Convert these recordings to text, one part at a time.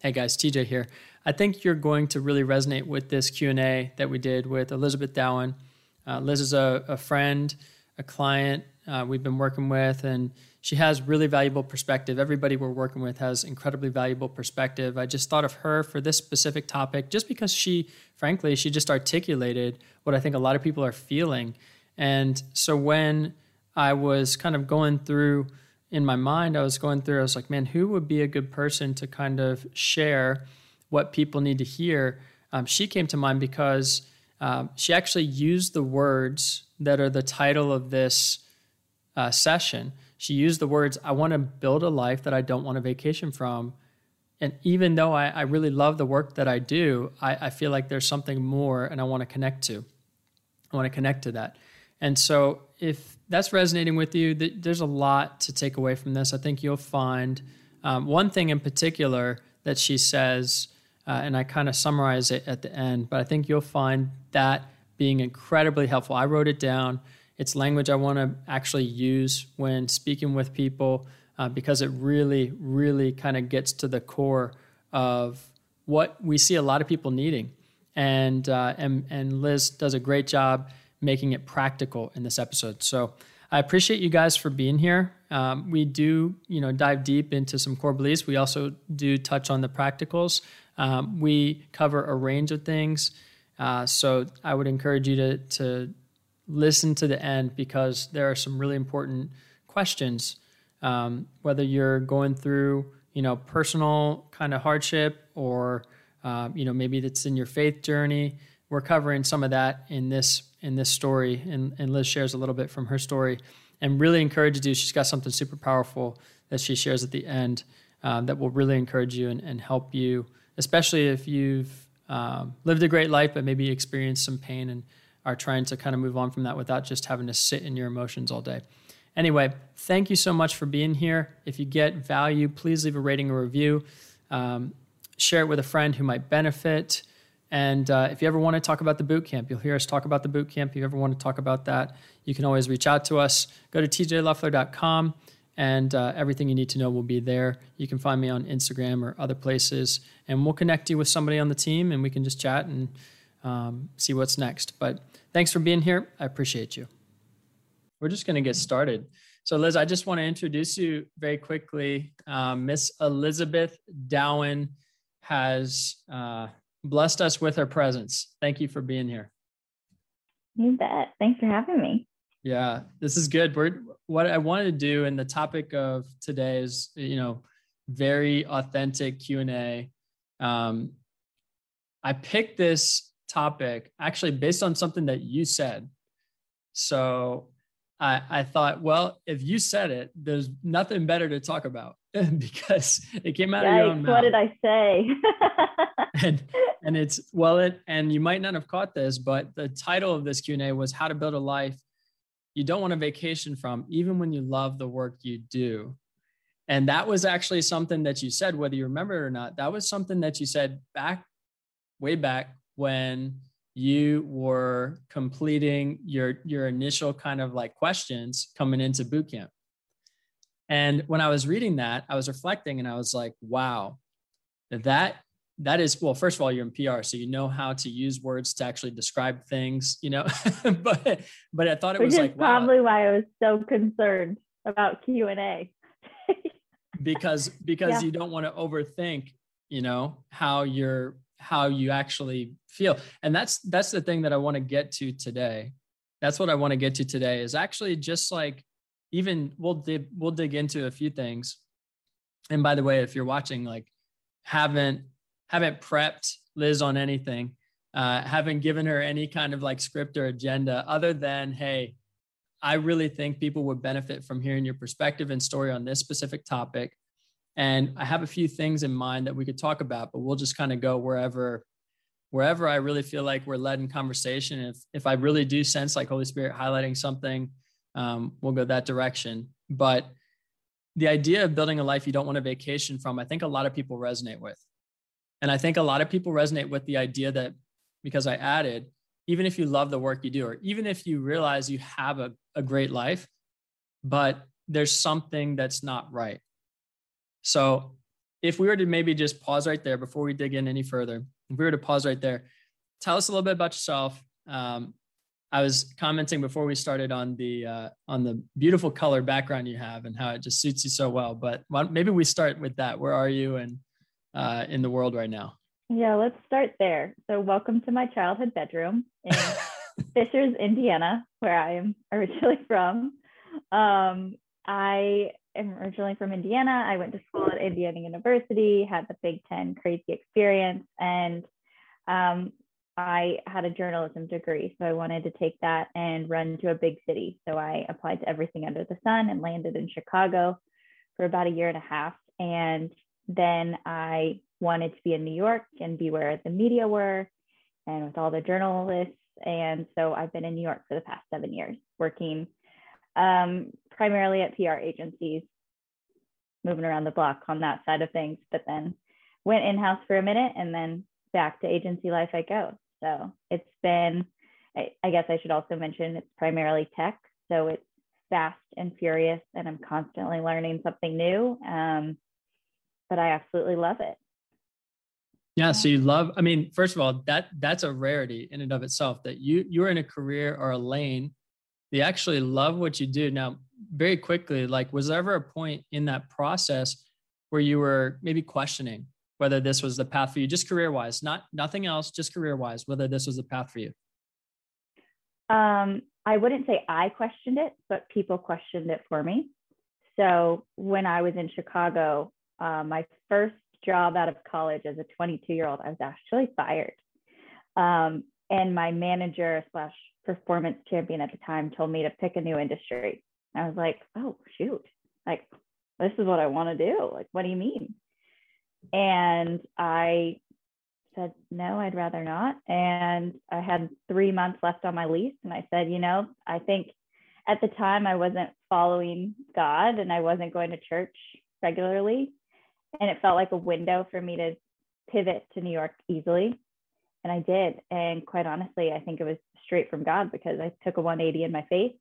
Hey guys, TJ here. I think you're going to really resonate with this Q&A that we did with Elizabeth Dowen. Uh, Liz is a, a, friend, a client uh, we've been working with, and she has really valuable perspective. Everybody we're working with has incredibly valuable perspective. I just thought of her for this specific topic just because she, frankly, she just articulated what I think a lot of people are feeling. And so when I was kind of going through in my mind, I was going through, I was like, man, who would be a good person to kind of share what people need to hear? Um, she came to mind because um, she actually used the words that are the title of this uh, session. She used the words, I want to build a life that I don't want a vacation from. And even though I, I really love the work that I do, I, I feel like there's something more and I want to connect to. I want to connect to that. And so if that's resonating with you, there's a lot to take away from this. I think you'll find um, one thing in particular that she says, uh, and I kind of summarize it at the end, but I think you'll find that being incredibly helpful. I wrote it down. It's language I want to actually use when speaking with people uh, because it really, really kind of gets to the core of what we see a lot of people needing. And, uh, and, and Liz does a great job making it practical in this episode. So I appreciate you guys for being here. Um, we do, you know, dive deep into some core beliefs. We also do touch on the practicals. Um, we cover a range of things. Uh, so I would encourage you to to listen to the end because there are some really important questions. Um, whether you're going through, you know, personal kind of hardship or, uh, you know, maybe it's in your faith journey, we're covering some of that in this in this story, and, and Liz shares a little bit from her story, and really encourages you. She's got something super powerful that she shares at the end um, that will really encourage you and, and help you, especially if you've um, lived a great life but maybe experienced some pain and are trying to kind of move on from that without just having to sit in your emotions all day. Anyway, thank you so much for being here. If you get value, please leave a rating or review. Um, share it with a friend who might benefit. And uh, if you ever want to talk about the boot camp, you'll hear us talk about the boot camp. If you ever want to talk about that, you can always reach out to us. Go to tjleffler.com and uh, everything you need to know will be there. You can find me on Instagram or other places, and we'll connect you with somebody on the team and we can just chat and um, see what's next. But thanks for being here. I appreciate you. We're just going to get started. So, Liz, I just want to introduce you very quickly. Um, Miss Elizabeth Dowen has. Uh, blessed us with her presence. Thank you for being here. You bet. Thanks for having me. Yeah, this is good. We're, what I wanted to do, and the topic of today is, you know, very authentic Q and A. Um, I picked this topic actually based on something that you said. So I, I thought, well, if you said it, there's nothing better to talk about because it came out Yikes, of your own mouth. What did I say? and and it's well it and you might not have caught this but the title of this q&a was how to build a life you don't want a vacation from even when you love the work you do. And that was actually something that you said whether you remember it or not that was something that you said back way back when you were completing your your initial kind of like questions coming into boot camp. And when i was reading that i was reflecting and i was like wow that that is well first of all you're in pr so you know how to use words to actually describe things you know? But but i thought it Which was like probably wow. why i was so concerned about q&a because because yeah. you don't want to overthink you know how you're how you actually feel. And that's that's the thing that i want to get to today. That's what i want to get to today is actually just like even we'll dig we'll dig into a few things. And by the way if you're watching like haven't haven't prepped Liz on anything, uh, haven't given her any kind of like script or agenda other than, hey, I really think people would benefit from hearing your perspective and story on this specific topic. And I have a few things in mind that we could talk about, but we'll just kind of go wherever wherever I really feel like we're led in conversation. If if I really do sense like Holy Spirit highlighting something, um, we'll go that direction. But the idea of building a life you don't want a vacation from, I think a lot of people resonate with. And I think a lot of people resonate with the idea that because I added, even if you love the work you do, or even if you realize you have a, a great life, but there's something that's not right. So if we were to maybe just pause right there before we dig in any further, if we were to pause right there, tell us a little bit about yourself. Um, I was commenting before we started on the uh, on the beautiful color background you have and how it just suits you so well. But maybe we start with that. Where are you and uh, in the world right now? Yeah, let's start there. So, welcome to my childhood bedroom in Fishers, Indiana, where I am originally from. Um, I am originally from Indiana. I went to school at Indiana University, had the Big Ten crazy experience, and um, I had a journalism degree. So I wanted to take that and run to a big city. So I applied to everything under the sun and landed in Chicago for about a year and a half. And then I wanted to be in New York and be where the media were and with all the journalists. And so I've been in New York for the past seven years, working um, primarily at PR agencies, moving around the block on that side of things, but then went in house for a minute and then back to agency life I go. So it's been, I, I guess I should also mention it's primarily tech. So it's fast and furious, and I'm constantly learning something new. Um, but I absolutely love it. Yeah, so you love. I mean, first of all, that that's a rarity in and of itself that you you're in a career or a lane you actually love what you do. Now, very quickly, like, was there ever a point in that process where you were maybe questioning whether this was the path for you, just career wise, not nothing else, just career wise, whether this was the path for you? Um, I wouldn't say I questioned it, but people questioned it for me. So when I was in Chicago, uh, my first job out of college as a 22 year old, I was actually fired. Um, and my manager slash performance champion at the time told me to pick a new industry. I was like, oh, shoot, like, this is what I want to do. Like, what do you mean? And I said, no, I'd rather not. And I had three months left on my lease. And I said, you know, I think at the time I wasn't following God and I wasn't going to church regularly. And it felt like a window for me to pivot to New York easily. And I did. And quite honestly, I think it was straight from God because I took a 180 in my faith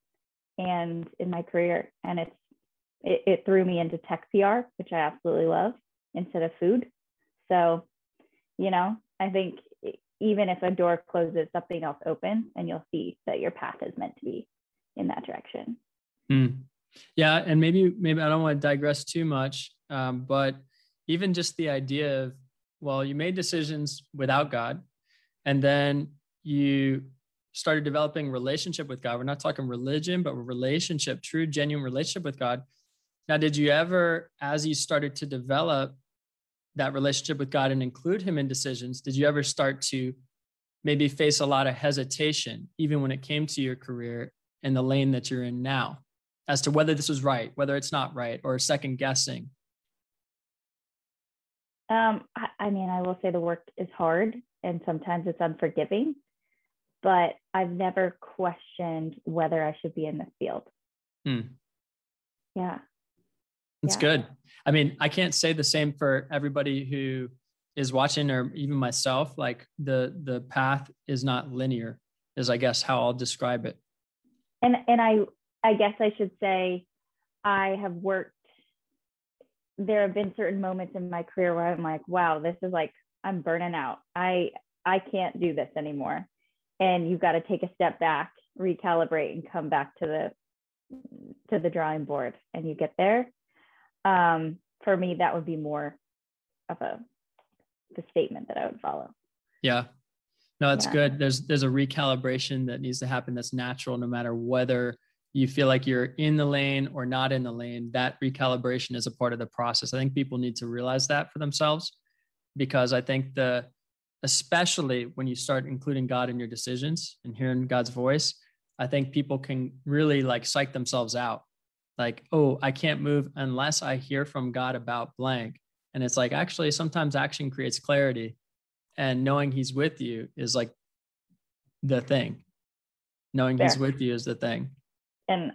and in my career. And it's it, it threw me into tech PR, which I absolutely love, instead of food. So, you know, I think even if a door closes, something else opens, and you'll see that your path is meant to be in that direction. Mm. Yeah, and maybe maybe I don't want to digress too much, um, but even just the idea of well, you made decisions without God, and then you started developing relationship with God. We're not talking religion, but relationship, true, genuine relationship with God. Now, did you ever, as you started to develop that relationship with God and include Him in decisions, did you ever start to maybe face a lot of hesitation, even when it came to your career and the lane that you're in now, as to whether this was right, whether it's not right, or second guessing? Um, I, I mean, I will say the work is hard and sometimes it's unforgiving but I've never questioned whether I should be in this field. Hmm. Yeah. That's yeah. good. I mean, I can't say the same for everybody who is watching or even myself. Like the the path is not linear, is I guess how I'll describe it. And and I I guess I should say I have worked there have been certain moments in my career where I'm like, wow, this is like I'm burning out. I I can't do this anymore. And you've got to take a step back recalibrate and come back to the to the drawing board and you get there. Um, for me that would be more of a the statement that i would follow. Yeah. No that's yeah. good. There's there's a recalibration that needs to happen that's natural no matter whether you feel like you're in the lane or not in the lane that recalibration is a part of the process i think people need to realize that for themselves because i think the especially when you start including God in your decisions and hearing God's voice, I think people can really like psych themselves out. Like, oh, I can't move unless I hear from God about blank. And it's like, actually, sometimes action creates clarity. And knowing He's with you is like the thing. Knowing He's with you is the thing. And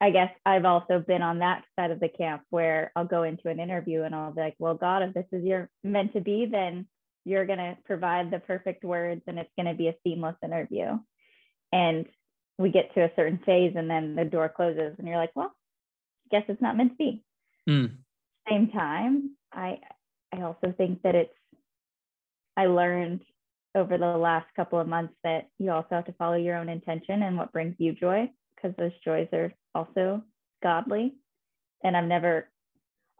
I guess I've also been on that side of the camp where I'll go into an interview and I'll be like, well, God, if this is your meant to be, then you're going to provide the perfect words and it's going to be a seamless interview. And we get to a certain phase and then the door closes and you're like, well, I guess it's not meant to be. Mm. Same time, I I also think that it's I learned over the last couple of months that you also have to follow your own intention and what brings you joy because those joys are also godly. And I've never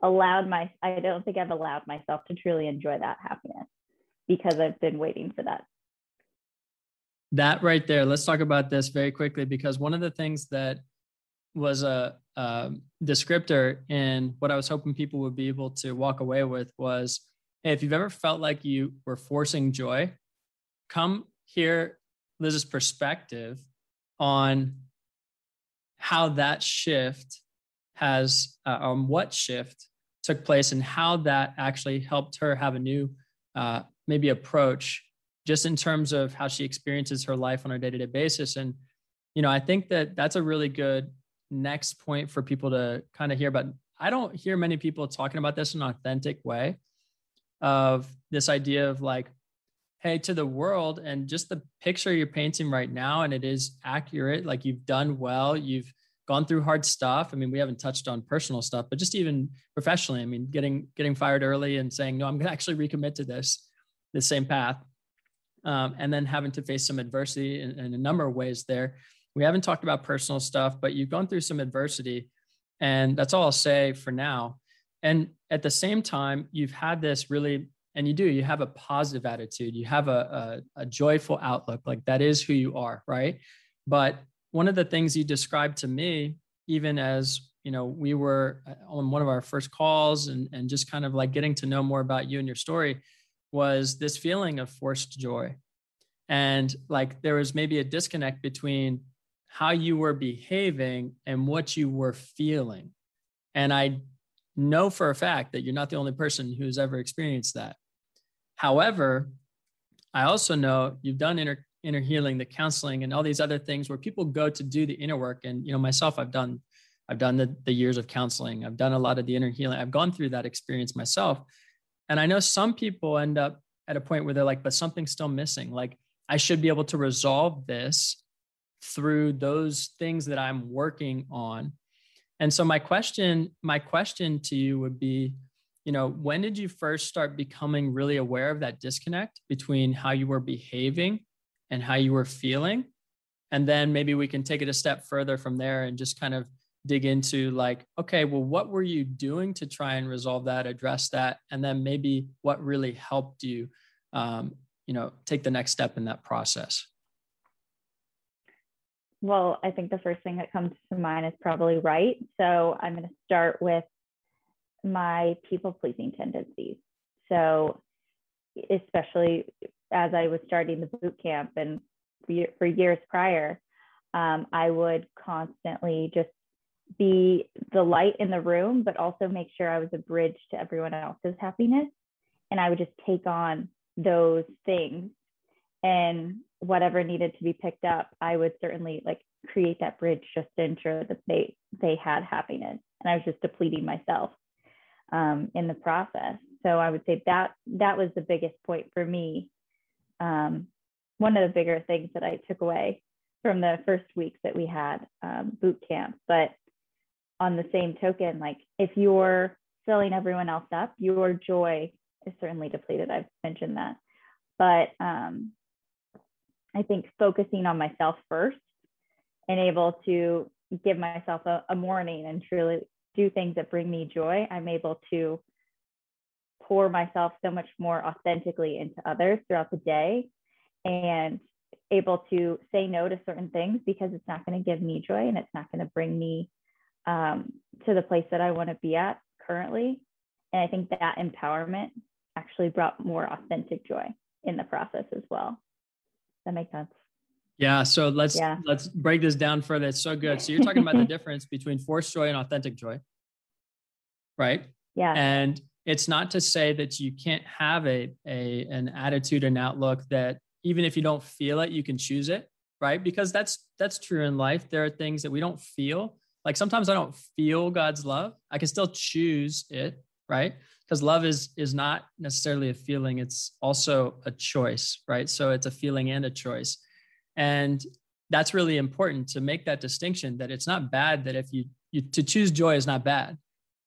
allowed my I don't think I've allowed myself to truly enjoy that happiness because I've been waiting for that. That right there. Let's talk about this very quickly because one of the things that was a, a descriptor in what I was hoping people would be able to walk away with was hey, if you've ever felt like you were forcing joy, come hear Liz's perspective on how that shift has, uh, um, what shift took place and how that actually helped her have a new, uh, maybe approach just in terms of how she experiences her life on a day-to-day basis. And, you know, I think that that's a really good next point for people to kind of hear about. I don't hear many people talking about this in an authentic way of this idea of like, hey, to the world and just the picture you're painting right now, and it is accurate. Like you've done well, you've gone through hard stuff. I mean, we haven't touched on personal stuff, but just even professionally, I mean, getting getting fired early and saying, no, I'm going to actually recommit to this, this same path, um, and then having to face some adversity in, in a number of ways. There, we haven't talked about personal stuff, but you've gone through some adversity, and that's all I'll say for now. And at the same time, you've had this really, and you do, you have a positive attitude, you have a, a, a joyful outlook, like that is who you are, right? But one of the things you described to me, even as you know, we were uh, on one of our first calls and, and just kind of like getting to know more about you and your story was this feeling of forced joy. And like there was maybe a disconnect between how you were behaving and what you were feeling. And I know for a fact that you're not the only person who's ever experienced that. However, I also know you've done inner inner healing, the counseling, and all these other things where people go to do the inner work. And you know, myself, I've done I've done the, the years of counseling. I've done a lot of the inner healing. I've gone through that experience myself. And I know some people end up at a point where they're like, but something's still missing. Like I should be able to resolve this through those things that I'm working on. And so my question, my question to you would be, you know, when did you first start becoming really aware of that disconnect between how you were behaving and how you were feeling? And then maybe we can take it a step further from there and just kind of dig into like, okay, well, what were you doing to try and resolve that, address that, and then maybe what really helped you, um, you know, take the next step in that process. Well, I think the first thing that comes to mind is probably right. So I'm going to start with my people pleasing tendencies. So, especially as I was starting the boot camp and for years prior, um, I would constantly just be the light in the room, but also make sure I was a bridge to everyone else's happiness. And I would just take on those things and whatever needed to be picked up, I would certainly like create that bridge just to ensure that they they had happiness. And I was just depleting myself um, in the process. So I would say that that was the biggest point for me. Um, one of the bigger things that I took away from the first weeks that we had um, boot camp. But on the same token, like if you're filling everyone else up, your joy is certainly depleted. I've mentioned that. But um, I think focusing on myself first and able to give myself a, a morning and truly do things that bring me joy, I'm able to pour myself so much more authentically into others throughout the day and able to say no to certain things because it's not going to give me joy and it's not going to bring me um, to the place that I want to be at currently. And I think that empowerment actually brought more authentic joy in the process as well Does that makes sense. Yeah. So let's yeah. let's break this down further. It's so good. So you're talking about the difference between forced joy and authentic joy, right? Yeah. And it's not to say that you can't have a, a an attitude and outlook that even if you don't feel it, you can choose it, right? Because that's that's true in life. There are things that we don't feel. Like sometimes I don't feel God's love. I can still choose it, right? because love is is not necessarily a feeling it's also a choice right so it's a feeling and a choice and that's really important to make that distinction that it's not bad that if you you to choose joy is not bad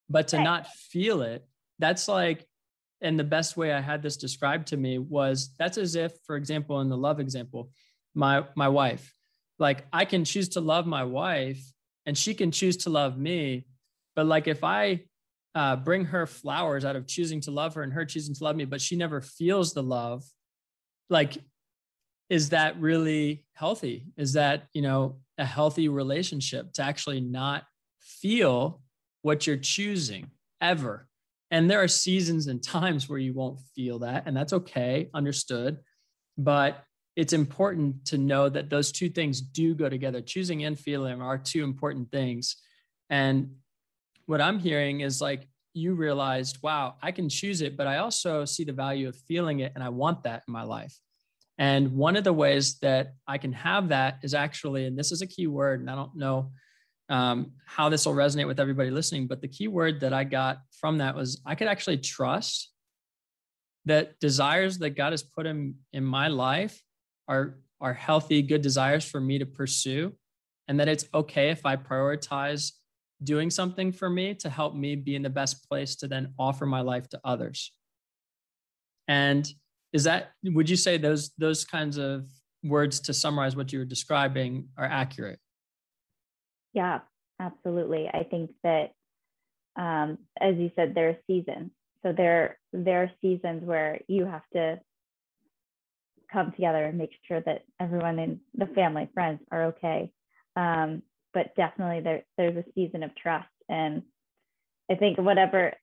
but to right. not feel it that's like and the best way i had this described to me was that's as if for example in the love example my my wife like i can choose to love my wife and she can choose to love me but like if i uh, bring her flowers out of choosing to love her and her choosing to love me but she never feels the love like is that really healthy? Is that you know a healthy relationship to actually not feel what you're choosing ever? And there are seasons and times where you won't feel that and that's okay understood. But it's important to know that those two things do go together. Choosing and feeling are two important things. And what i'm hearing is like you realized wow i can choose it but i also see the value of feeling it and i want that in my life and one of the ways that I can have that is actually, and this is a key word, and I don't know um, how this will resonate with everybody listening, but the key word that I got from that was I could actually trust that desires that God has put in, in my life are, are healthy, good desires for me to pursue. And that it's okay if I prioritize doing something for me to help me be in the best place to then offer my life to others. And is that would you say those those kinds of words to summarize what you were describing are accurate? Yeah absolutely. I think that um, as you said there are seasons. So there there are seasons where you have to come together and make sure that everyone in the family friends are okay. Um, but definitely there, there's a season of trust. And i think whatever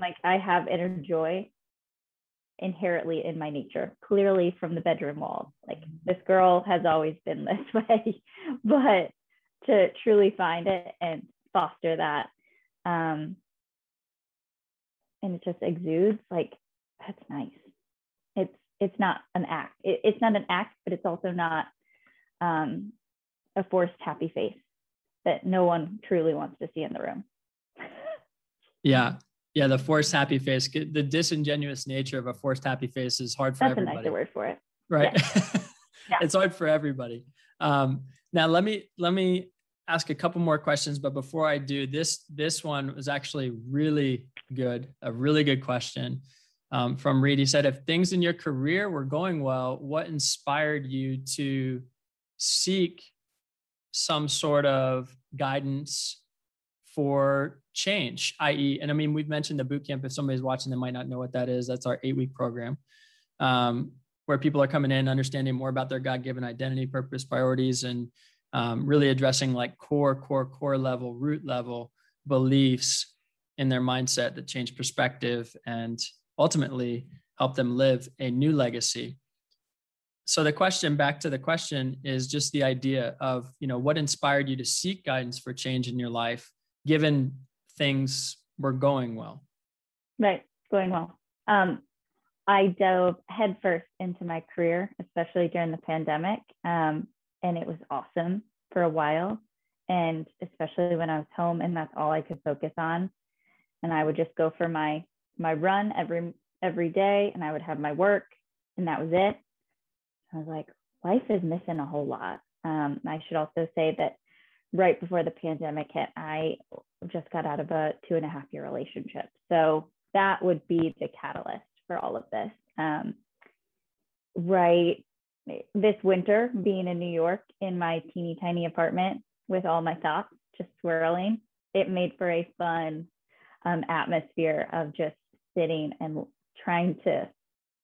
like i have inner joy inherently in my nature, clearly from the bedroom walls. Like this girl has always been this way, but to truly find it and foster that, um, and it just exudes like that's nice. It's it's not an act. It, it's not an act, but it's also not um, a forced happy face that no one truly wants to see in the room. yeah, yeah, the forced happy face, the disingenuous nature of a forced happy face is hard for That's everybody. That's a nicer word for it. Right. Yeah. yeah. it's hard for everybody. Um, now let me let me ask a couple more questions, but before I do, this this one was actually really good, a really good question um, from Reed. He said, "If things in your career were going well, what inspired you to seek some sort of guidance for change, i.e., and I mean, we've mentioned the boot camp. If somebody's watching, they might not know what that is. That's our eight week program um, where people are coming in, understanding more about their God given identity, purpose, priorities, and um, really addressing like core, core, core level, root level beliefs in their mindset that change perspective and ultimately help them live a new legacy. So the question back to the question is just the idea of, you know, what inspired you to seek guidance for change in your life given things were going well? Right, going well. Um, I dove headfirst into my career, especially during the pandemic, um, and it was awesome for a while. And especially when I was home, and that's all I could focus on. And I would just go for my my run every every day, and I would have my work, and that was it. I was like, life is missing a whole lot. Um, I should also say that right before the pandemic hit, I just got out of a two and a half year relationship. So that would be the catalyst for all of this. Um, right this winter, being in New York in my teeny tiny apartment with all my thoughts just swirling, it made for a fun um, atmosphere of just sitting and trying to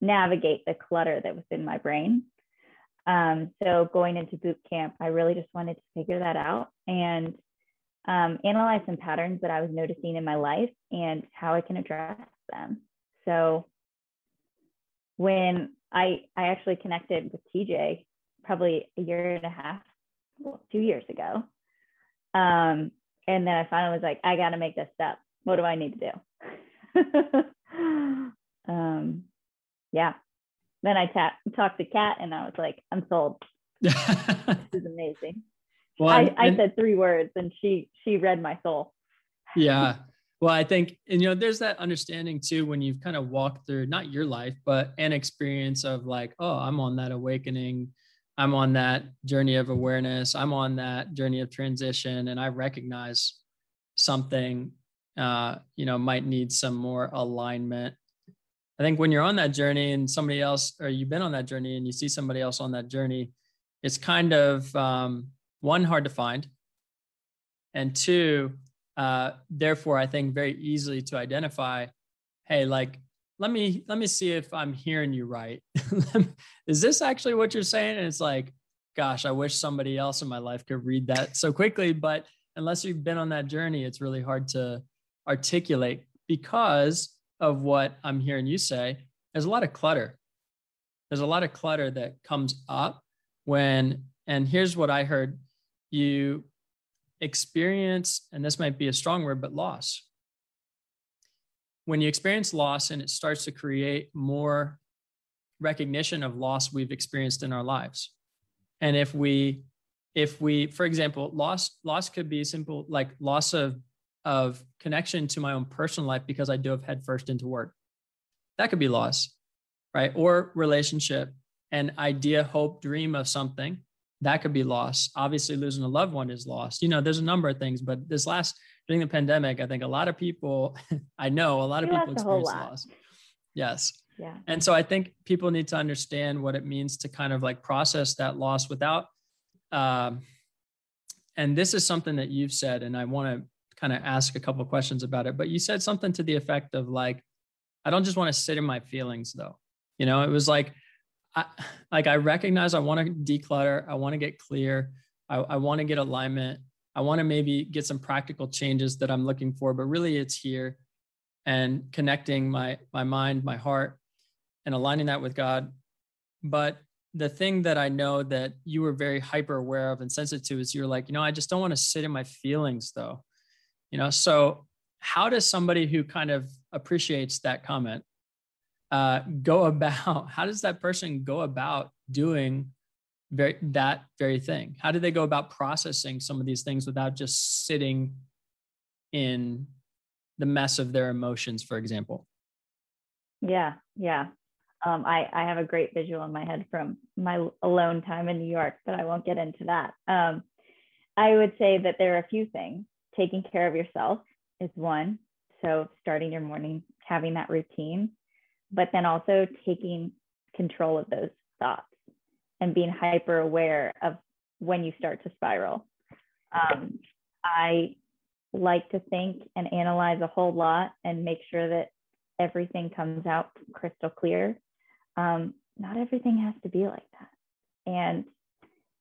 navigate the clutter that was in my brain. Um, so going into boot camp, I really just wanted to figure that out and um, analyze some patterns that I was noticing in my life and how I can address them. So when I I actually connected with TJ probably a year and a half, well, two years ago. Um, and then I finally was like, I got to make this step. What do I need to do? um, yeah, then I ta- talked to Kat and I was like, I'm sold. this is amazing. Well, I, I said three words and she she read my soul. yeah. Well, I think, and you know, there's that understanding too when you've kind of walked through not your life, but an experience of like, oh, I'm on that awakening. I'm on that journey of awareness. I'm on that journey of transition. And I recognize something uh, you know, might need some more alignment. I think when you're on that journey and somebody else, or you've been on that journey and you see somebody else on that journey, it's kind of um, one hard to find, and two, uh, therefore, I think very easily to identify. Hey, like let me let me see if I'm hearing you right. Is this actually what you're saying? And it's like, gosh, I wish somebody else in my life could read that so quickly, but unless you've been on that journey, it's really hard to articulate because of what I'm hearing you say. There's a lot of clutter. There's a lot of clutter that comes up when, and here's what I heard you experience, and this might be a strong word, but loss. When you experience loss and it starts to create more recognition of loss we've experienced in our lives. And if we if we for example loss loss could be simple like loss of of connection to my own personal life because i dove headfirst into work that could be loss right or relationship an idea hope dream of something that could be loss obviously losing a loved one is lost. You know there's a number of things but this last during the pandemic i think a lot of people i know a lot of you people experience loss. Yes. Yeah. And so i think people need to understand what it means to kind of like process that loss without um, and this is something that you've said, and I want to kind of ask a couple questions about it. But you said something to the effect of like, I don't just want to sit in my feelings, though. You know, it was like, I, like I recognize I want to declutter, I want to get clear, I, I want to get alignment, I want to maybe get some practical changes that I'm looking for. But really, it's here and connecting my my mind, my heart, and aligning that with God. But the thing that I know that you were very hyper aware of and sensitive to is you're like, you know, I just don't want to sit in my feelings though. You know, so how does somebody who kind of appreciates that comment uh, go about, how does that person go about doing very, that very thing? How do they go about processing some of these things without just sitting in the mess of their emotions, for example? Yeah, yeah um, I, I have a great visual in my head from my alone time in New York, but I won't get into that. Um, I would say that there are a few things. Taking care of yourself is one. So starting your morning, having that routine, but then also taking control of those thoughts and being hyper aware of when you start to spiral. Um, I like to think and analyze a whole lot and make sure that everything comes out crystal clear um, not everything has to be like that. And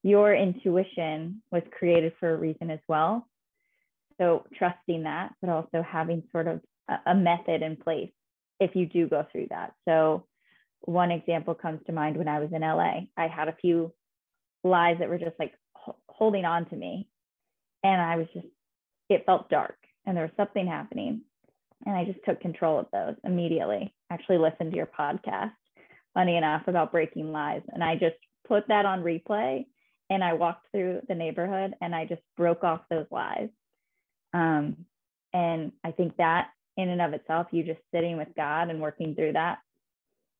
your intuition was created for a reason as well. So trusting that, but also having sort of a, a method in place if you do go through that. So one example comes to mind when I was in LA. I had a few lies that were just like holding on to me. And I was just, it felt dark and there was something happening. And I just took control of those immediately. Actually listened to your podcast funny enough about breaking lies. And I just put that on replay and I walked through the neighborhood and I just broke off those lies. Um, and I think that in and of itself, you just sitting with God and working through that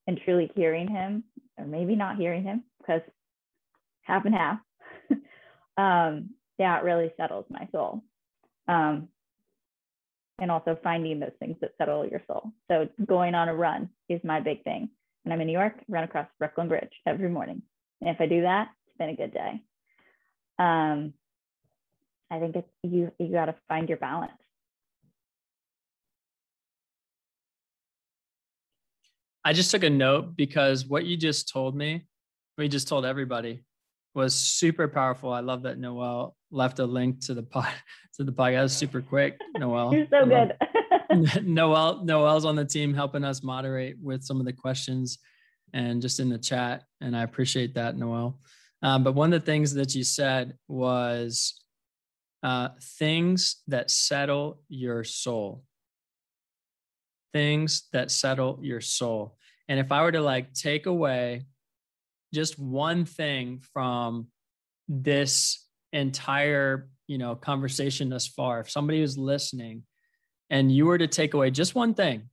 and truly hearing Him, or maybe not hearing Him, because half and half, um, that really settles my soul. Um, and also finding those things that settle your soul. So going on a run is my big thing when I'm in New York, run across Brooklyn Bridge every morning. And if I do that, it's been a good day. Um, I think it's you you got to find your balance. I just took a note because what you just told me, we just told everybody, was super powerful. I love that Noel left a link to the pod to the podcast super quick. Noel. you're so good. Noel Noel's on the team helping us moderate with some of the questions and just in the chat. And I appreciate that, Noel. Um, but one of the things that you said was uh, things that settle your soul. Things that settle your soul. And if I were to like take away just one thing from this entire, you know, conversation thus far, if somebody who's listening and you were to take away just one thing,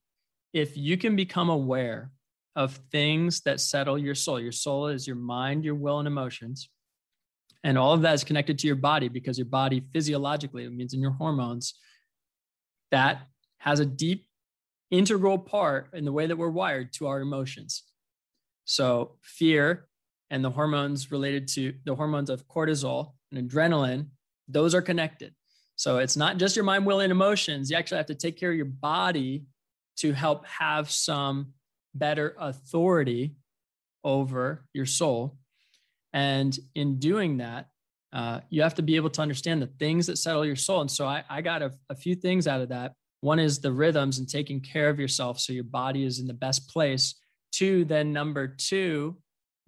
if you can become aware of things that settle your soul, your soul is your mind, your will, and emotions. And all of that is connected to your body because your body physiologically, it means in your hormones, that has a deep integral part in the way that we're wired to our emotions. So, fear and the hormones related to the hormones of cortisol and adrenaline, those are connected. So, it's not just your mind, will, and emotions. You actually have to take care of your body to help have some better authority over your soul. And in doing that, uh, you have to be able to understand the things that settle your soul. And so I, I got a, a few things out of that. One is the rhythms and taking care of yourself so your body is in the best place. Two, then number two,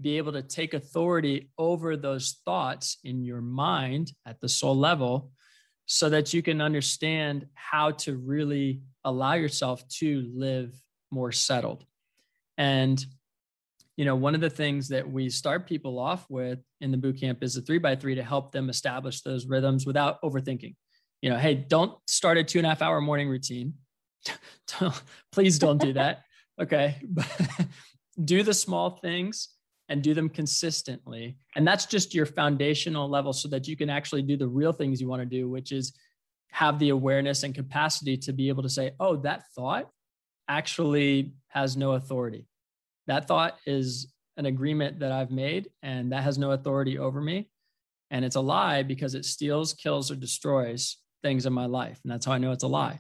be able to take authority over those thoughts in your mind at the soul level so that you can understand how to really allow yourself to live more settled. And, you know, one of the things that we start people off with in the boot camp is a three by three to help them establish those rhythms without overthinking you know, hey, don't start a two and a half hour morning routine. don't, Please don't do that. Okay. do the small things and do them consistently. And that's just your foundational level so that you can actually do the real things you want to do, which is have the awareness and capacity to be able to say, oh, that thought actually has no authority. That thought is an agreement that I've made and that has no authority over me. And it's a lie because it steals, kills, or destroys things in my life. And that's how I know it's a lie,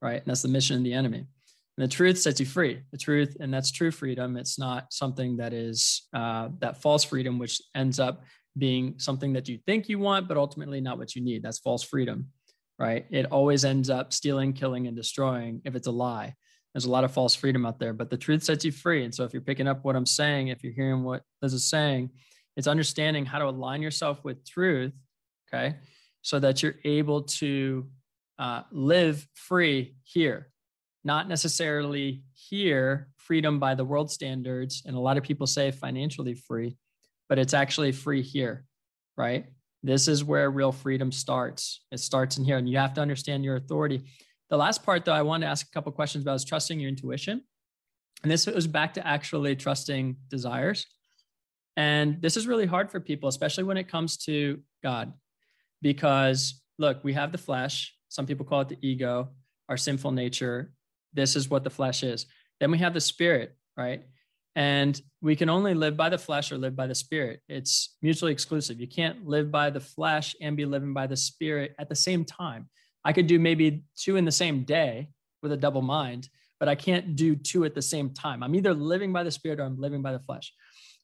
right? And that's the mission of the enemy. And the truth sets you free. The truth, and that's true freedom. It's not something that is uh, that false freedom, which ends up being something that you think you want, but ultimately not what you need. That's false freedom, right? It always ends up stealing, killing, and destroying if it's a lie. There's a lot of false freedom out there, but the truth sets you free. And so if you're picking up what I'm saying, if you're hearing what Liz is saying, it's understanding how to align yourself with truth. Okay so that you're able to uh, live free here, not necessarily here, freedom by the world standards. And a lot of people say financially free, but it's actually free here, right? This is where real freedom starts. It starts in here, and you have to understand your authority. The last part, though, I want to ask a couple questions about is trusting your intuition. And this goes back to actually trusting desires. And this is really hard for people, especially when it comes to God because look, we have the flesh. Some people call it the ego, our sinful nature. This is what the flesh is. Then we have the spirit, right? And we can only live by the flesh or live by the spirit. It's mutually exclusive. You can't live by the flesh and be living by the spirit at the same time. I could do maybe two in the same day with a double mind, but I can't do two at the same time. I'm either living by the spirit or I'm living by the flesh.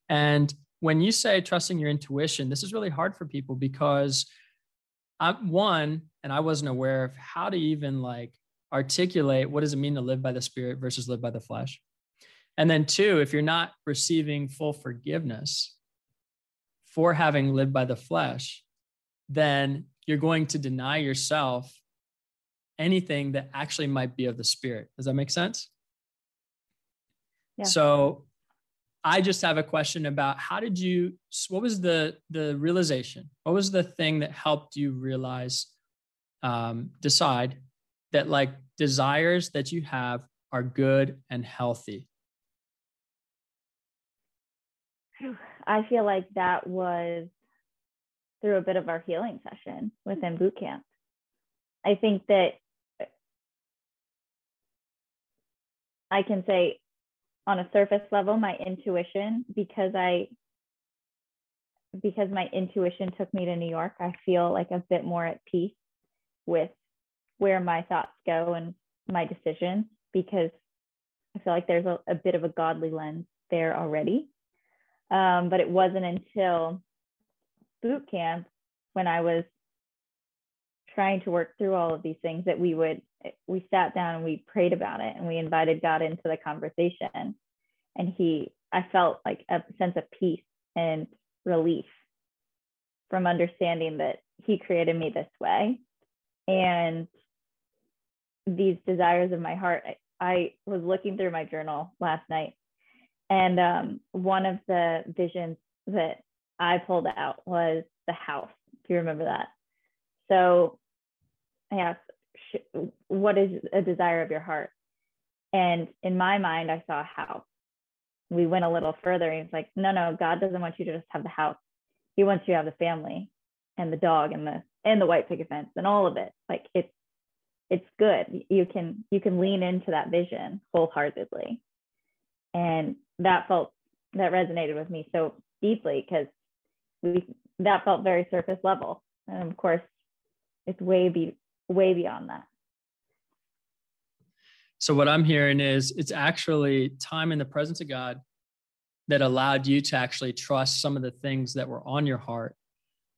And when you say trusting your intuition, this is really hard for people because I'm one, and I wasn't aware of how to even like articulate what does it mean to live by the spirit versus live by the flesh. And then two, if you're not receiving full forgiveness for having lived by the flesh, then you're going to deny yourself anything that actually might be of the spirit. Does that make sense? Yeah. So I just have a question about how did you what was the the realization? What was the thing that helped you realize um, decide that like desires that you have are good and healthy? I feel like that was through a bit of our healing session within boot camp. I think that I can say on a surface level my intuition because i because my intuition took me to new york i feel like a bit more at peace with where my thoughts go and my decisions because i feel like there's a, a bit of a godly lens there already. Um, but it wasn't until boot camp when i was trying to work through all of these things that we would we sat down and we prayed about it and we invited God into the conversation. And he, I felt like a sense of peace and relief from understanding that he created me this way. And these desires of my heart, I, I was looking through my journal last night. And um, one of the visions that I pulled out was the house. Do you remember that? So I asked, what is a desire of your heart? And in my mind, I saw a house. We went a little further and he's like, no, no, God doesn't want you to just have the house. He wants you to have the family and the dog and the and the white picket fence and all of it. Like it's it's good. You can you can lean into that vision wholeheartedly. And that felt that resonated with me so deeply because we that felt very surface level. And of course, it's way be way beyond that. So what I'm hearing is it's actually time in the presence of God that allowed you to actually trust some of the things that were on your heart,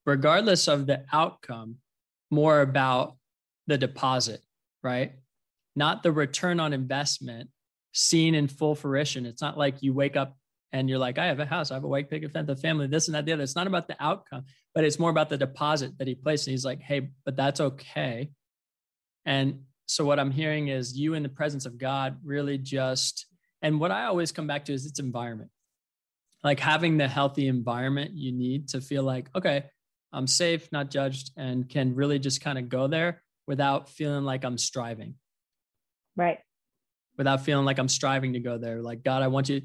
regardless of the outcome, more about the deposit, right? Not the return on investment seen in full fruition. It's not like you wake up and you're like, I have a house, I have a white picket fence, a family, this and that, the other. It's not about the outcome, but it's more about the deposit that he placed. And he's like, hey, but that's okay. And so what I'm hearing is you in the presence of God really just, and what I always come back to is its environment. Like having the healthy environment you need to feel like, okay, I'm safe, not judged, and can really just kind of go there without feeling like I'm striving. Right. Without feeling like I'm striving to go there. Like, God, I want you.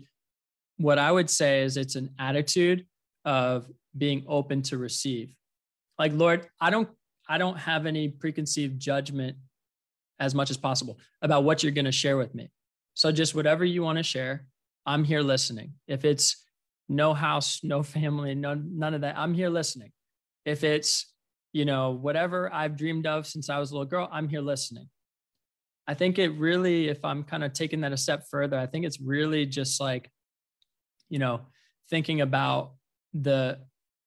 What I would say is it's an attitude of being open to receive. Like, Lord, I don't I don't have any preconceived judgment as much as possible about what you're going to share with me. So just whatever you want to share, I'm here listening. If it's no house, no family, no none of that, I'm here listening. If it's, you know, whatever I've dreamed of since I was a little girl, I'm here listening. I think it really, if I'm kind of taking that a step further, I think it's really just like, you know, thinking about the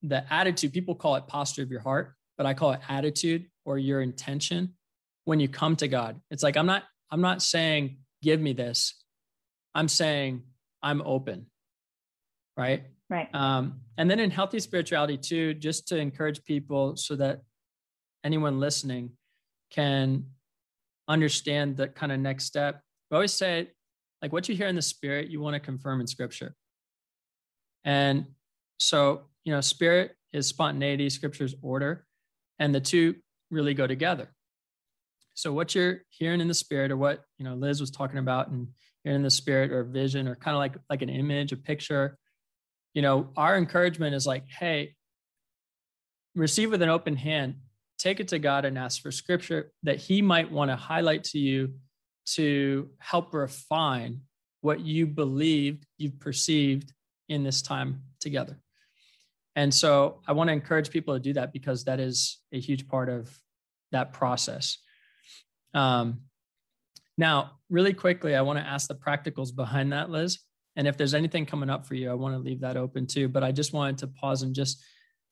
the attitude. People call it posture of your heart, but I call it attitude or your intention when you come to God. It's like I'm not I'm not saying give me this. I'm saying I'm open. Right? Right. Um, and then in healthy spirituality too, just to encourage people so that anyone listening can understand the kind of next step. We always say, like what you hear in the spirit, you want to confirm in scripture. And so, you know, spirit is spontaneity, scripture's order, and the two really go together. So what you're hearing in the spirit, or what you know Liz was talking about, and hearing in the spirit, or vision, or kind of like like an image, a picture, you know, our encouragement is like, hey, receive with an open hand, take it to God and ask for scripture that He might want to highlight to you to help refine what you believed, you've perceived in this time together. And so I want to encourage people to do that because that is a huge part of that process. Um, now, really quickly, I want to ask the practicals behind that, Liz. And if there's anything coming up for you, I want to leave that open too. But I just wanted to pause and just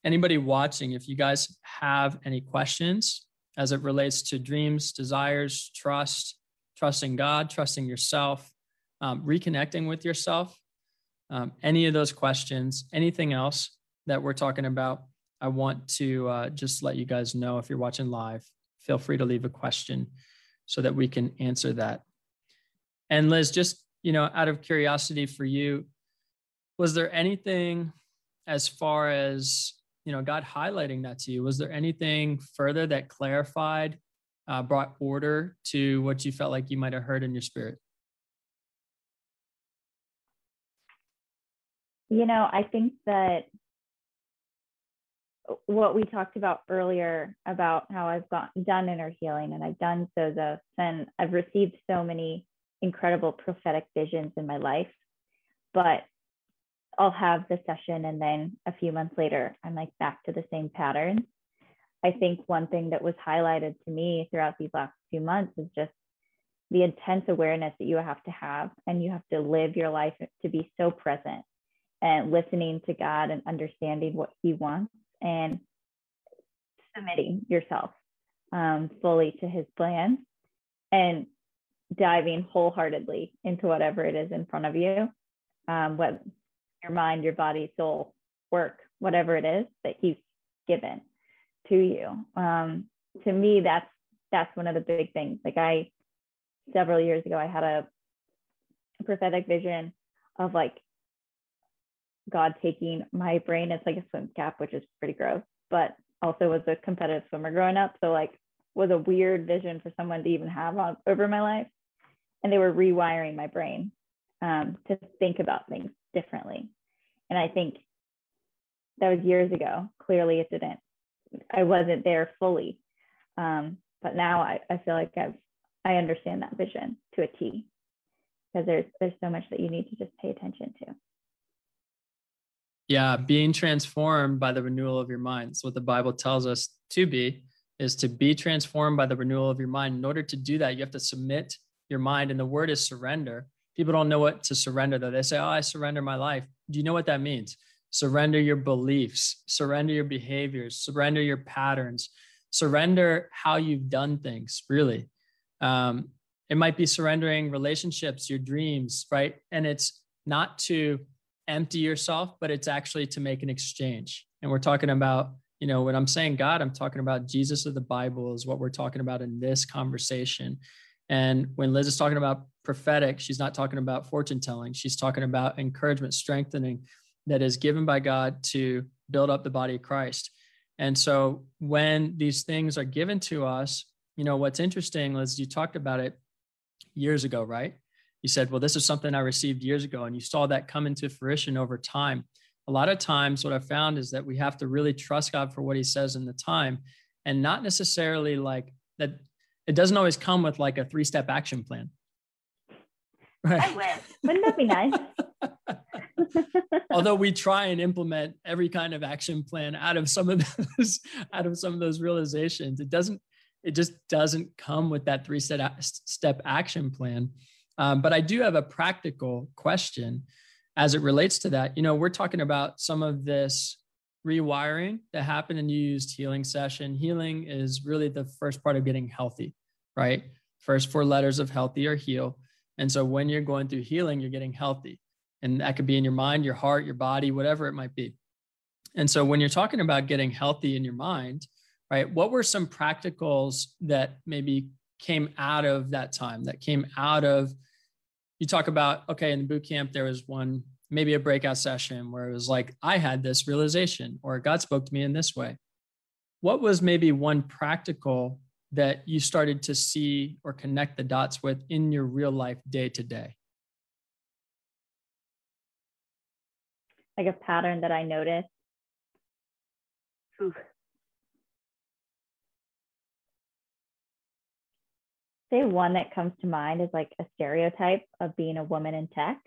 anybody watching, if you guys have any questions as it relates to dreams, desires, trust, trusting God, trusting yourself, um, reconnecting with yourself, um, any of those questions, anything else that we're talking about, I want to uh, just let you guys know if you're watching live, feel free to leave a question so that we can answer that. And Liz, just you know, out of curiosity for you, was there anything as far as, you know, God highlighting that to you? Was there anything further that clarified, uh, brought order to what you felt like you might have heard in your spirit? You know, I think that what we talked about earlier about how I've got done inner healing and I've done so Sozos and I've received so many incredible prophetic visions in my life. But I'll have the session and then a few months later, I'm like back to the same patterns. I think one thing that was highlighted to me throughout these last few months is just the intense awareness that you have to have, and you have to live your life to be so present and listening to God and understanding what He wants and submitting yourself um, fully to His plan. And diving wholeheartedly into whatever it is in front of you, um, what your mind, your body, soul, work, whatever it is that He's given to you. Um, to me, that's that's one of the big things. Like I, several years ago, I had a prophetic vision of like God taking my brain. It's like a swim cap, which is pretty gross, but also was a competitive swimmer growing up. So like was a weird vision for someone to even have on, over my life and they were rewiring my brain um, to think about things differently. And I think that was years ago. Clearly, it didn't. I wasn't there fully. Um, but now I, I feel like I've I understand that vision to a T because there's there's so much that you need to just pay attention to. Yeah, being transformed by the renewal of your mind. So what the Bible tells us to be is to be transformed by the renewal of your mind. In order to do that, you have to submit your mind. And the word is surrender. People don't know what to surrender though. They say, Oh, I surrender my life. Do you know what that means? Surrender your beliefs, surrender your behaviors, surrender your patterns, surrender how you've done things, really. Um, it might be surrendering relationships, your dreams, right? And it's not to empty yourself, but it's actually to make an exchange. And we're talking about, you know, when I'm saying God, I'm talking about Jesus of the Bible, is what we're talking about in this conversation. And when Liz is talking about prophetic, she's not talking about fortune telling. She's talking about encouragement, strengthening that is given by God to build up the body of Christ. And so when these things are given to us, you know, what's interesting, Liz, you talked about it years ago, right? You said, well, this is something I received years ago, and you saw that come into fruition over time. A lot of times, what I've found is that we have to really trust God for what He says in the time and not necessarily like that. It doesn't always come with like a three step action plan. Right. I wish. Wouldn't that be nice? Although we try and implement every kind of action plan out of some of those, out of some of those realizations, it doesn't it just doesn't come with that three step step action plan. Um, but I do have a practical question as it relates to that. You know, we're talking about some of this rewiring that happened and you used healing session. Healing is really the first part of getting healthy, right? First four letters of healthy are heal. And so when you're going through healing, you're getting healthy. And that could be in your mind, your heart, your body, whatever it might be. And so when you're talking about getting healthy in your mind, right? What were some practicals that maybe came out of that time, that came out of, you talk about, okay, in the boot camp, there was one, maybe a breakout session where it was like, I had this realization or God spoke to me in this way. What was maybe one practical that you started to see or connect the dots with in your real life day to day? Like a pattern that I noticed. Ooh. Say one that comes to mind is like a stereotype of being a woman in tech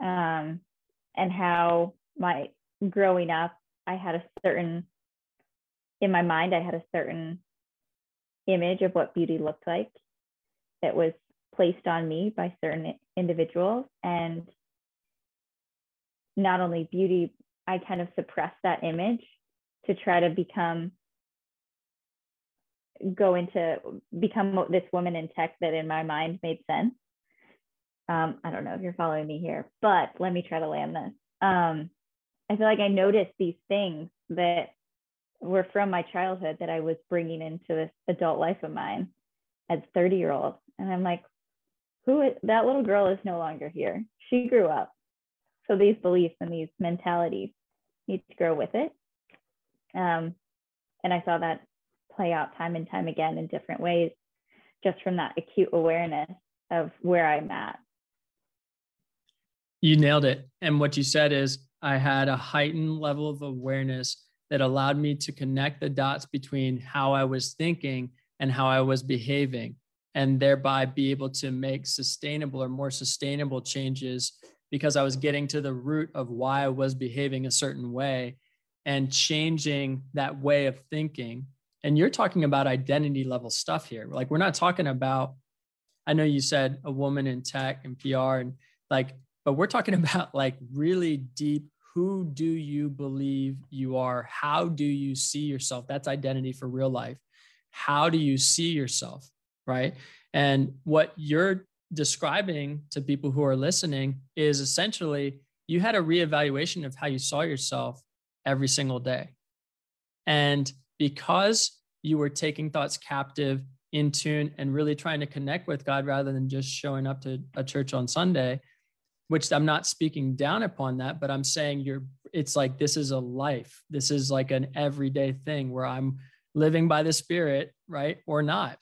um, and how my growing up i had a certain in my mind i had a certain image of what beauty looked like that was placed on me by certain individuals. And not only beauty i kind of suppressed that image to try to become go into become this woman in tech that in my mind made sense. Um, I don't know if you're following me here, but let me try to land this. Um, I feel like I noticed these things that were from my childhood that I was bringing into this adult life of mine as 30 year old. And I'm like, who is that little girl is no longer here. She grew up. So these beliefs and these mentalities need to grow with it. Um, and I saw that play out time and time again in different ways just from that acute awareness of where I'm at. You nailed it. And what you said is, I had a heightened level of awareness that allowed me to connect the dots between how I was thinking and how I was behaving, and thereby be able to make sustainable or more sustainable changes because I was getting to the root of why I was behaving a certain way and changing that way of thinking and you're talking about identity level stuff here. Like we're not talking about, I know you said a woman in tech and PR and like, but we're talking about like really deep who do you believe you are? How do you see yourself? That's identity for real life. How do you see yourself? Right. And what you're describing to people who are listening is essentially you had a reevaluation of how you saw yourself every single day. And because you were taking thoughts captive in tune and really trying to connect with God rather than just showing up to a church on Sunday, which I'm not speaking down upon that, but I'm saying you're it's like this is a life. This is like an everyday thing where I'm living by the spirit, right? Or not.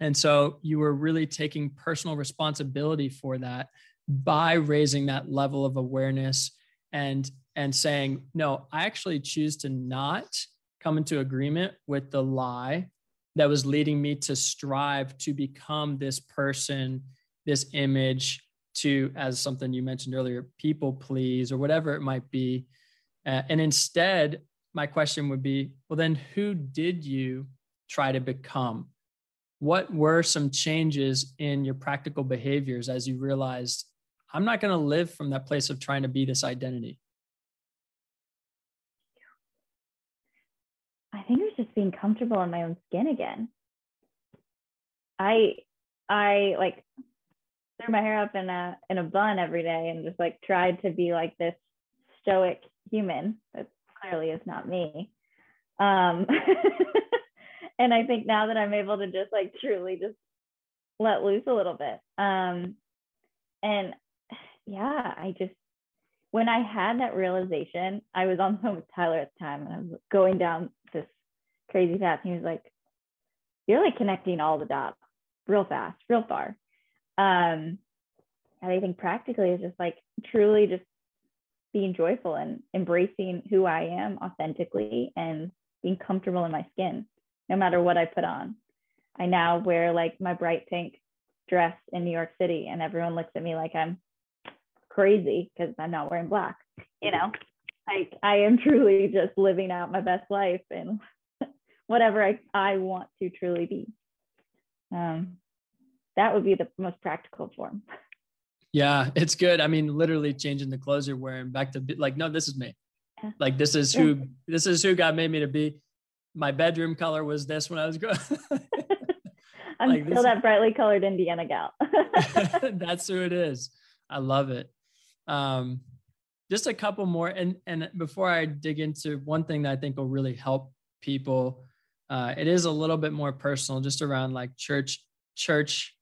And so you were really taking personal responsibility for that by raising that level of awareness and and saying, no, I actually choose to not come into agreement with the lie that was leading me to strive to become this person, this image, to, as something you mentioned earlier, people please or whatever it might be. Uh, and instead, my question would be well, then who did you try to become? What were some changes in your practical behaviors as you realized I'm not going to live from that place of trying to be this identity? I think it was just being comfortable in my own skin again. I I like threw my hair up in a in a bun every day and just like tried to be like this stoic human that clearly is not me. Um and I think now that I'm able to just like truly just let loose a little bit. Um and yeah, I just when I had that realization, I was on the phone with Tyler at the time and I was going down crazy. And he was like, You're like connecting all the dots real fast, real far. Um, and I think practically is just like truly just being joyful and embracing who I am authentically and being comfortable in my skin, no matter what I put on. I now wear like my bright pink dress in New York City, and everyone looks at me like I'm crazy because I'm not wearing black. You know, like I am truly just living out my best life and whatever I, I want to truly be. Um, that would be the most practical form. Yeah, it's good. I mean, literally changing the clothes you're wearing back to be, like, no, this is me. Yeah. Like this is who yeah. this is who God made me to be. My bedroom color was this when I was growing. I'm like, still that brightly colored Indiana gal. That's who it is. I love it. Um, just a couple more, and and before I dig into one thing that I think will really help people, uh, it is a little bit more personal, just around like church church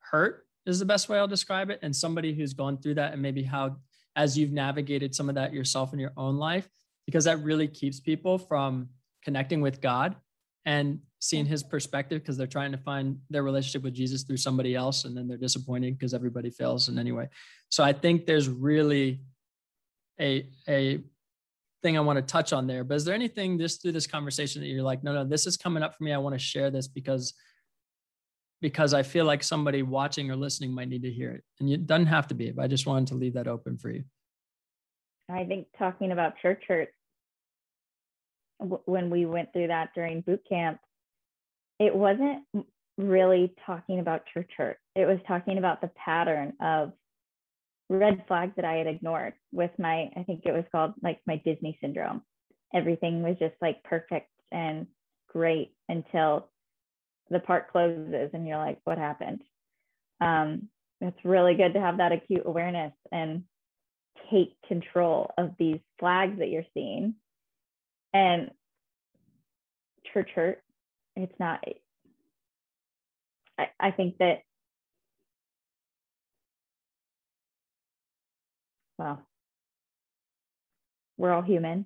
hurt is the best way I'll describe it. And somebody who's gone through that and maybe how, as you've navigated some of that yourself in your own life, because that really keeps people from connecting with God and seeing his perspective because they're trying to find their relationship with Jesus through somebody else and then they're disappointed because everybody fails in any way. So I think there's really a a thing I want to touch on there. But is there anything just through this conversation that you're like, no, no, this is coming up for me. I want to share this because because I feel like somebody watching or listening might need to hear it. And it doesn't have to be, but I just wanted to leave that open for you. I think talking about church hurt, when we went through that during boot camp, it wasn't really talking about church hurt. It was talking about the pattern of red flag that I had ignored with my, I think it was called like my Disney syndrome. Everything was just like perfect and great until the park closes and you're like, what happened? Um, it's really good to have that acute awareness and take control of these flags that you're seeing. And church hurt, it's not, I, I think that, well, we're all human.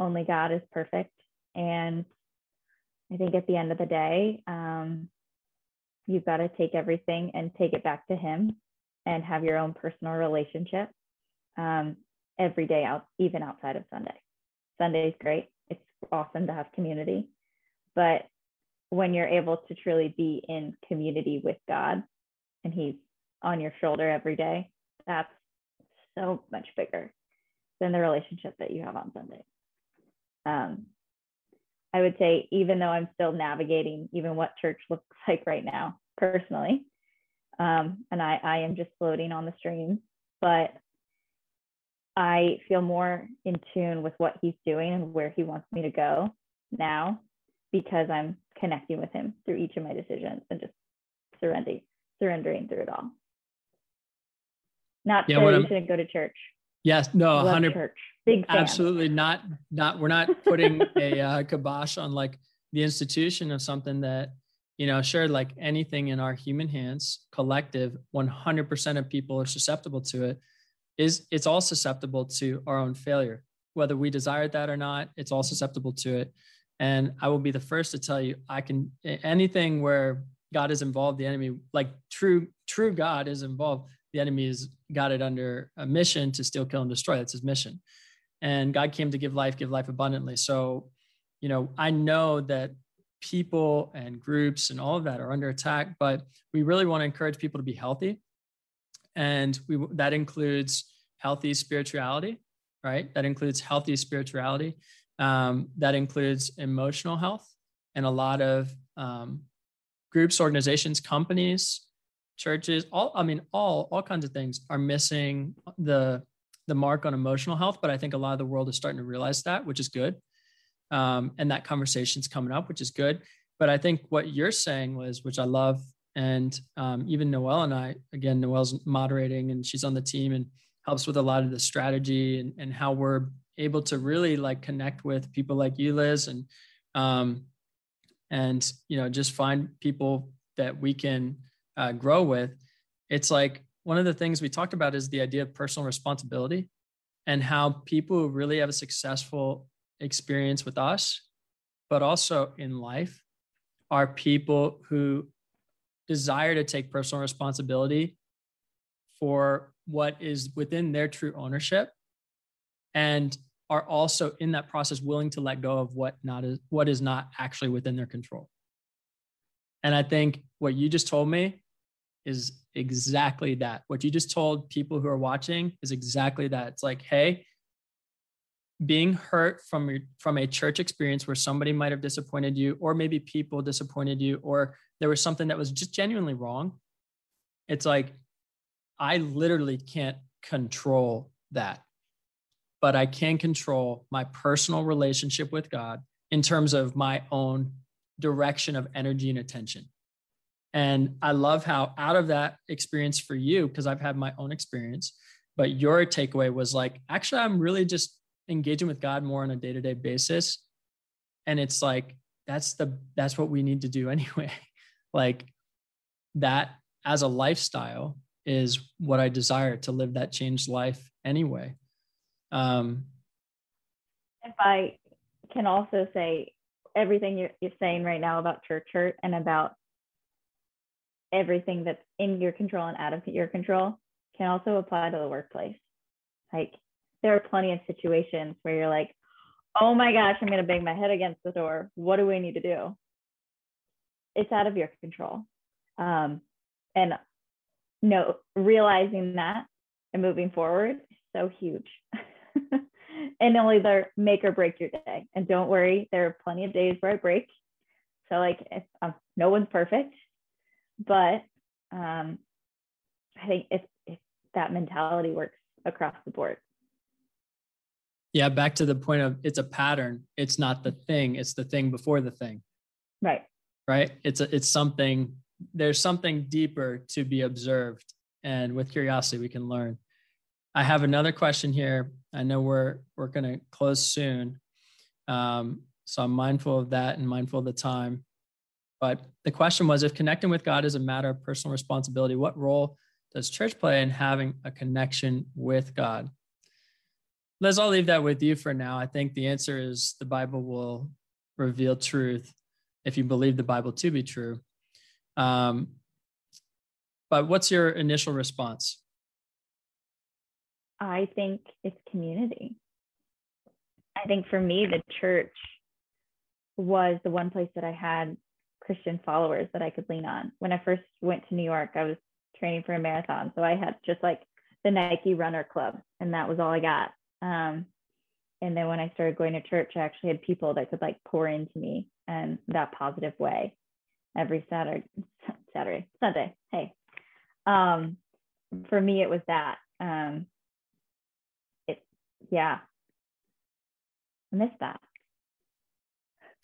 Only God is perfect. And I think at the end of the day, um, you've got to take everything and take it back to Him and have your own personal relationship um, every day out, even outside of Sunday. Sunday is great. It's awesome to have community. But when you're able to truly be in community with God and He's on your shoulder every day, that's so much bigger than the relationship that you have on Sunday. Um, I would say, even though I'm still navigating even what church looks like right now, personally, um, and I, I am just floating on the stream, but I feel more in tune with what he's doing and where he wants me to go now because I'm connecting with him through each of my decisions and just surrendering, surrendering through it all. Not yeah, you shouldn't go to church. Yes, no, hundred church. Big fan. Absolutely not. Not we're not putting a uh, kibosh on like the institution of something that you know, sure, like anything in our human hands, collective, 100% of people are susceptible to it. Is it's all susceptible to our own failure, whether we desire that or not. It's all susceptible to it. And I will be the first to tell you, I can anything where God is involved, the enemy, like true, true God is involved the enemy has got it under a mission to steal, kill, and destroy. That's his mission. And God came to give life, give life abundantly. So, you know, I know that people and groups and all of that are under attack, but we really want to encourage people to be healthy. And we, that includes healthy spirituality, right? That includes healthy spirituality. Um, that includes emotional health and a lot of um, groups, organizations, companies, churches, all I mean, all all kinds of things are missing the the mark on emotional health. But I think a lot of the world is starting to realize that, which is good. Um, and that conversation's coming up, which is good. But I think what you're saying was, which I love, and um, even Noelle and I, again, Noelle's moderating and she's on the team and helps with a lot of the strategy and, and how we're able to really like connect with people like you, Liz, and um, and you know just find people that we can uh, grow with. It's like one of the things we talked about is the idea of personal responsibility and how people who really have a successful experience with us, but also in life, are people who desire to take personal responsibility for what is within their true ownership and are also in that process willing to let go of what not is what is not actually within their control. And I think what you just told me is exactly that. What you just told people who are watching is exactly that. It's like, hey, being hurt from your, from a church experience where somebody might have disappointed you or maybe people disappointed you or there was something that was just genuinely wrong it's like i literally can't control that but i can control my personal relationship with god in terms of my own direction of energy and attention and i love how out of that experience for you because i've had my own experience but your takeaway was like actually i'm really just engaging with God more on a day to day basis. And it's like, that's the, that's what we need to do anyway. like that as a lifestyle is what I desire to live that changed life anyway. Um, if I can also say everything you're, you're saying right now about church hurt and about everything that's in your control and out of your control can also apply to the workplace. Like there are plenty of situations where you're like, oh my gosh, I'm going to bang my head against the door. What do we need to do? It's out of your control. Um, and no, realizing that and moving forward is so huge. and only the make or break your day. And don't worry, there are plenty of days where I break. So like, if, um, no one's perfect, but um, I think if, if that mentality works across the board, yeah, back to the point of it's a pattern. It's not the thing, it's the thing before the thing. Right. Right? It's a, it's something there's something deeper to be observed and with curiosity we can learn. I have another question here. I know we're we're going to close soon. Um, so I'm mindful of that and mindful of the time. But the question was if connecting with God is a matter of personal responsibility, what role does church play in having a connection with God? Liz, I'll leave that with you for now. I think the answer is the Bible will reveal truth if you believe the Bible to be true. Um, but what's your initial response? I think it's community. I think for me, the church was the one place that I had Christian followers that I could lean on. When I first went to New York, I was training for a marathon. So I had just like the Nike Runner Club, and that was all I got. Um, and then when I started going to church, I actually had people that could like pour into me and that positive way every Saturday, Saturday, Sunday. Hey, um, for me, it was that. Um, it, yeah, I miss that.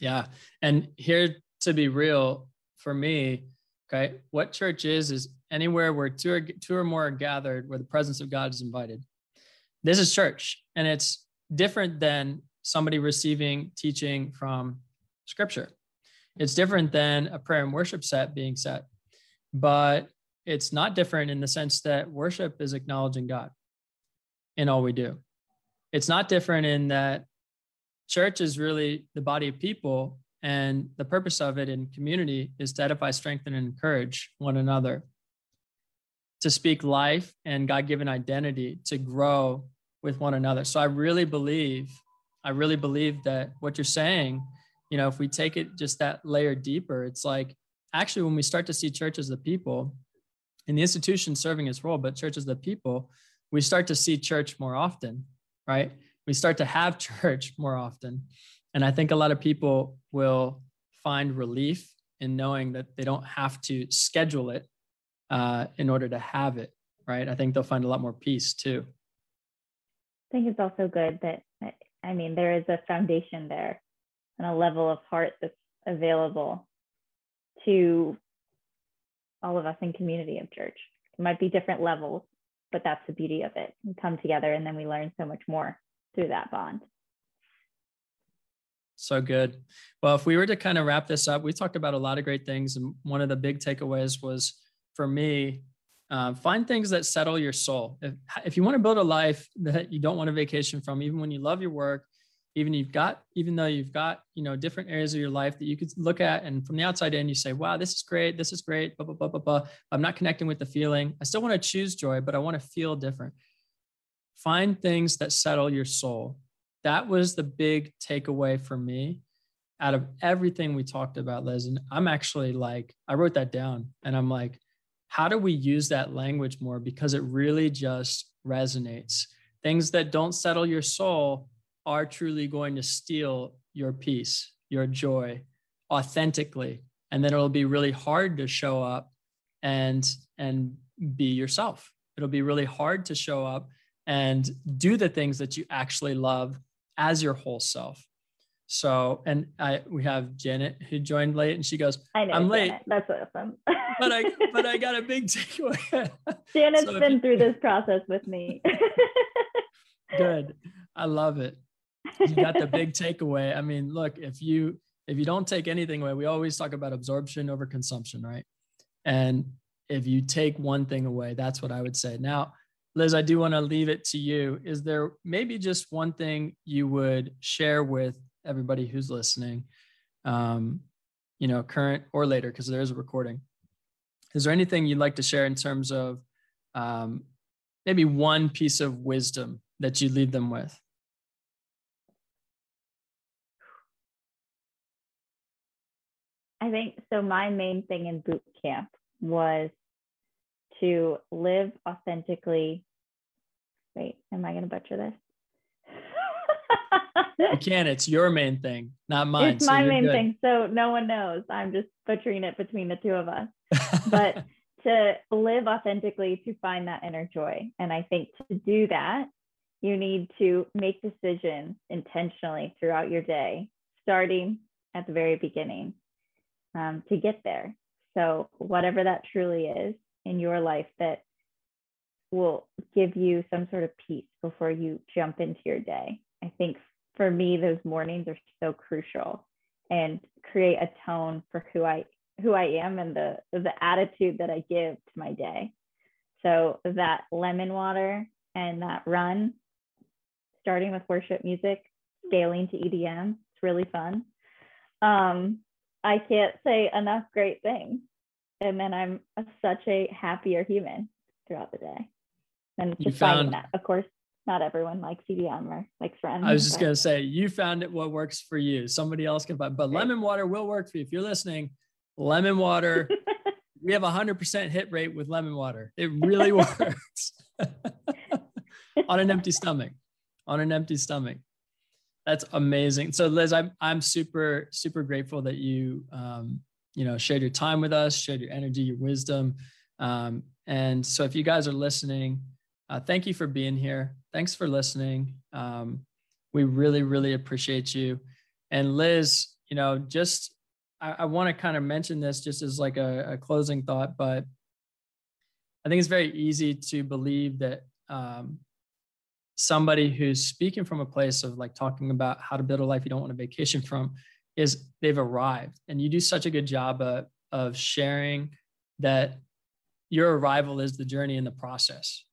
Yeah. And here to be real for me, okay, what church is, is anywhere where two or, two or more are gathered where the presence of God is invited. This is church, and it's different than somebody receiving teaching from scripture. It's different than a prayer and worship set being set, but it's not different in the sense that worship is acknowledging God in all we do. It's not different in that church is really the body of people, and the purpose of it in community is to edify, strengthen, and encourage one another, to speak life and God given identity, to grow with one another. So I really believe, I really believe that what you're saying you know, if we take it just that layer deeper, it's like actually when we start to see church as the people and the institution serving its role, but church as the people, we start to see church more often, right? We start to have church more often. And I think a lot of people will find relief in knowing that they don't have to schedule it uh, in order to have it, right? I think they'll find a lot more peace too. I think it's also good that, I mean, there is a foundation there and a level of heart that's available to all of us in community of church. It might be different levels, but that's the beauty of it. We come together and then we learn so much more through that bond. So good. Well, if we were to kind of wrap this up, we talked about a lot of great things. And one of the big takeaways was for me, uh, find things that settle your soul. If, if you want to build a life that you don't want a vacation from, even when you love your work, even you've got even though you've got you know different areas of your life that you could look at and from the outside in you say wow this is great this is great blah blah blah blah blah i'm not connecting with the feeling i still want to choose joy but i want to feel different find things that settle your soul that was the big takeaway for me out of everything we talked about liz and i'm actually like i wrote that down and i'm like how do we use that language more because it really just resonates things that don't settle your soul are truly going to steal your peace, your joy authentically. And then it'll be really hard to show up and and be yourself. It'll be really hard to show up and do the things that you actually love as your whole self. So, and I we have Janet who joined late, and she goes, "I know I'm Janet. late. That's awesome." but I but I got a big takeaway. Janet's so been through this process with me. Good, I love it you got the big takeaway. I mean, look, if you if you don't take anything away, we always talk about absorption over consumption, right? And if you take one thing away, that's what I would say. Now, Liz, I do want to leave it to you. Is there maybe just one thing you would share with everybody who's listening, um, you know, current or later, because there is a recording? Is there anything you'd like to share in terms of um, maybe one piece of wisdom that you leave them with? I think so. My main thing in boot camp was to live authentically. Wait, am I going to butcher this? you can. It's your main thing, not mine. It's so my main good. thing. So no one knows. I'm just butchering it between the two of us. but to live authentically, to find that inner joy. And I think to do that, you need to make decisions intentionally throughout your day, starting at the very beginning um, to get there. So, whatever that truly is in your life that will give you some sort of peace before you jump into your day. I think for me, those mornings are so crucial and create a tone for who I who I am and the the attitude that I give to my day. So that lemon water and that run, starting with worship music, scaling to EDM, it's really fun. Um, I can't say enough great things. And then I'm a, such a happier human throughout the day. And just found, that, of course, not everyone likes EDM or likes friends. I was just gonna say you found it what works for you. Somebody else can find, but lemon water will work for you if you're listening. Lemon water, we have a hundred percent hit rate with lemon water. It really works on an empty stomach. On an empty stomach. That's amazing. So Liz, I'm I'm super super grateful that you um, you know shared your time with us, shared your energy, your wisdom. Um, and so if you guys are listening, uh, thank you for being here. Thanks for listening. Um, we really really appreciate you. And Liz, you know, just I, I want to kind of mention this just as like a, a, closing thought, but I think it's very easy to believe that um, somebody who's speaking from a place of like talking about how to build a life you don't want a vacation from is they've arrived. And you do such a good job of, of sharing that your arrival is the journey in the process.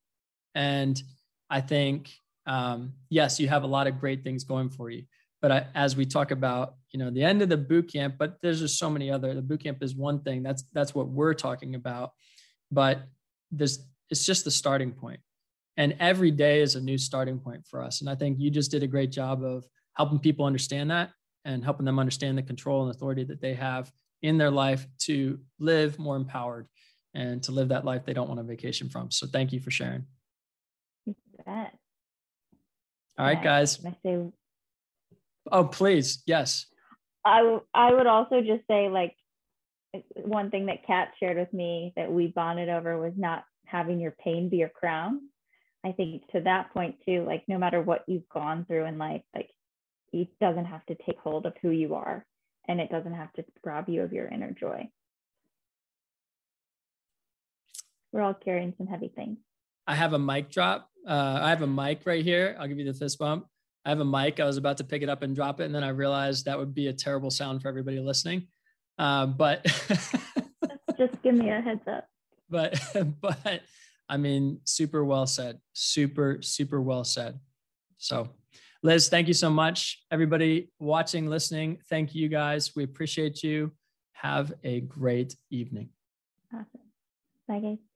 And i think um, yes you have a lot of great things going for you. But I, as we talk about you know the end of the boot camp but there's just so many other the boot camp is one thing. That's that's what we're talking about. But this it's just the starting point. And every day is a new starting point for us. And i think you just did a great job of helping people understand that and helping them understand the control and authority that they have in their life to live more empowered and to live that life they don't want a vacation from. So thank you for sharing. You bet. All right, guys. Can I say? Oh, please. Yes. I, I would also just say like one thing that Kat shared with me that we bonded over was not having your pain be your crown. I think to that point too, like no matter what you've gone through in life, like it doesn't have to take hold of who you are and it doesn't have to rob you of your inner joy. We're all carrying some heavy things. I have a mic drop. Uh, I have a mic right here. I'll give you the fist bump. I have a mic. I was about to pick it up and drop it, and then I realized that would be a terrible sound for everybody listening. Uh, but just give me a heads up. But but I mean, super well said. Super super well said. So, Liz, thank you so much. Everybody watching, listening, thank you guys. We appreciate you. Have a great evening. Awesome. Bye, guys.